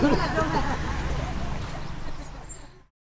don't have.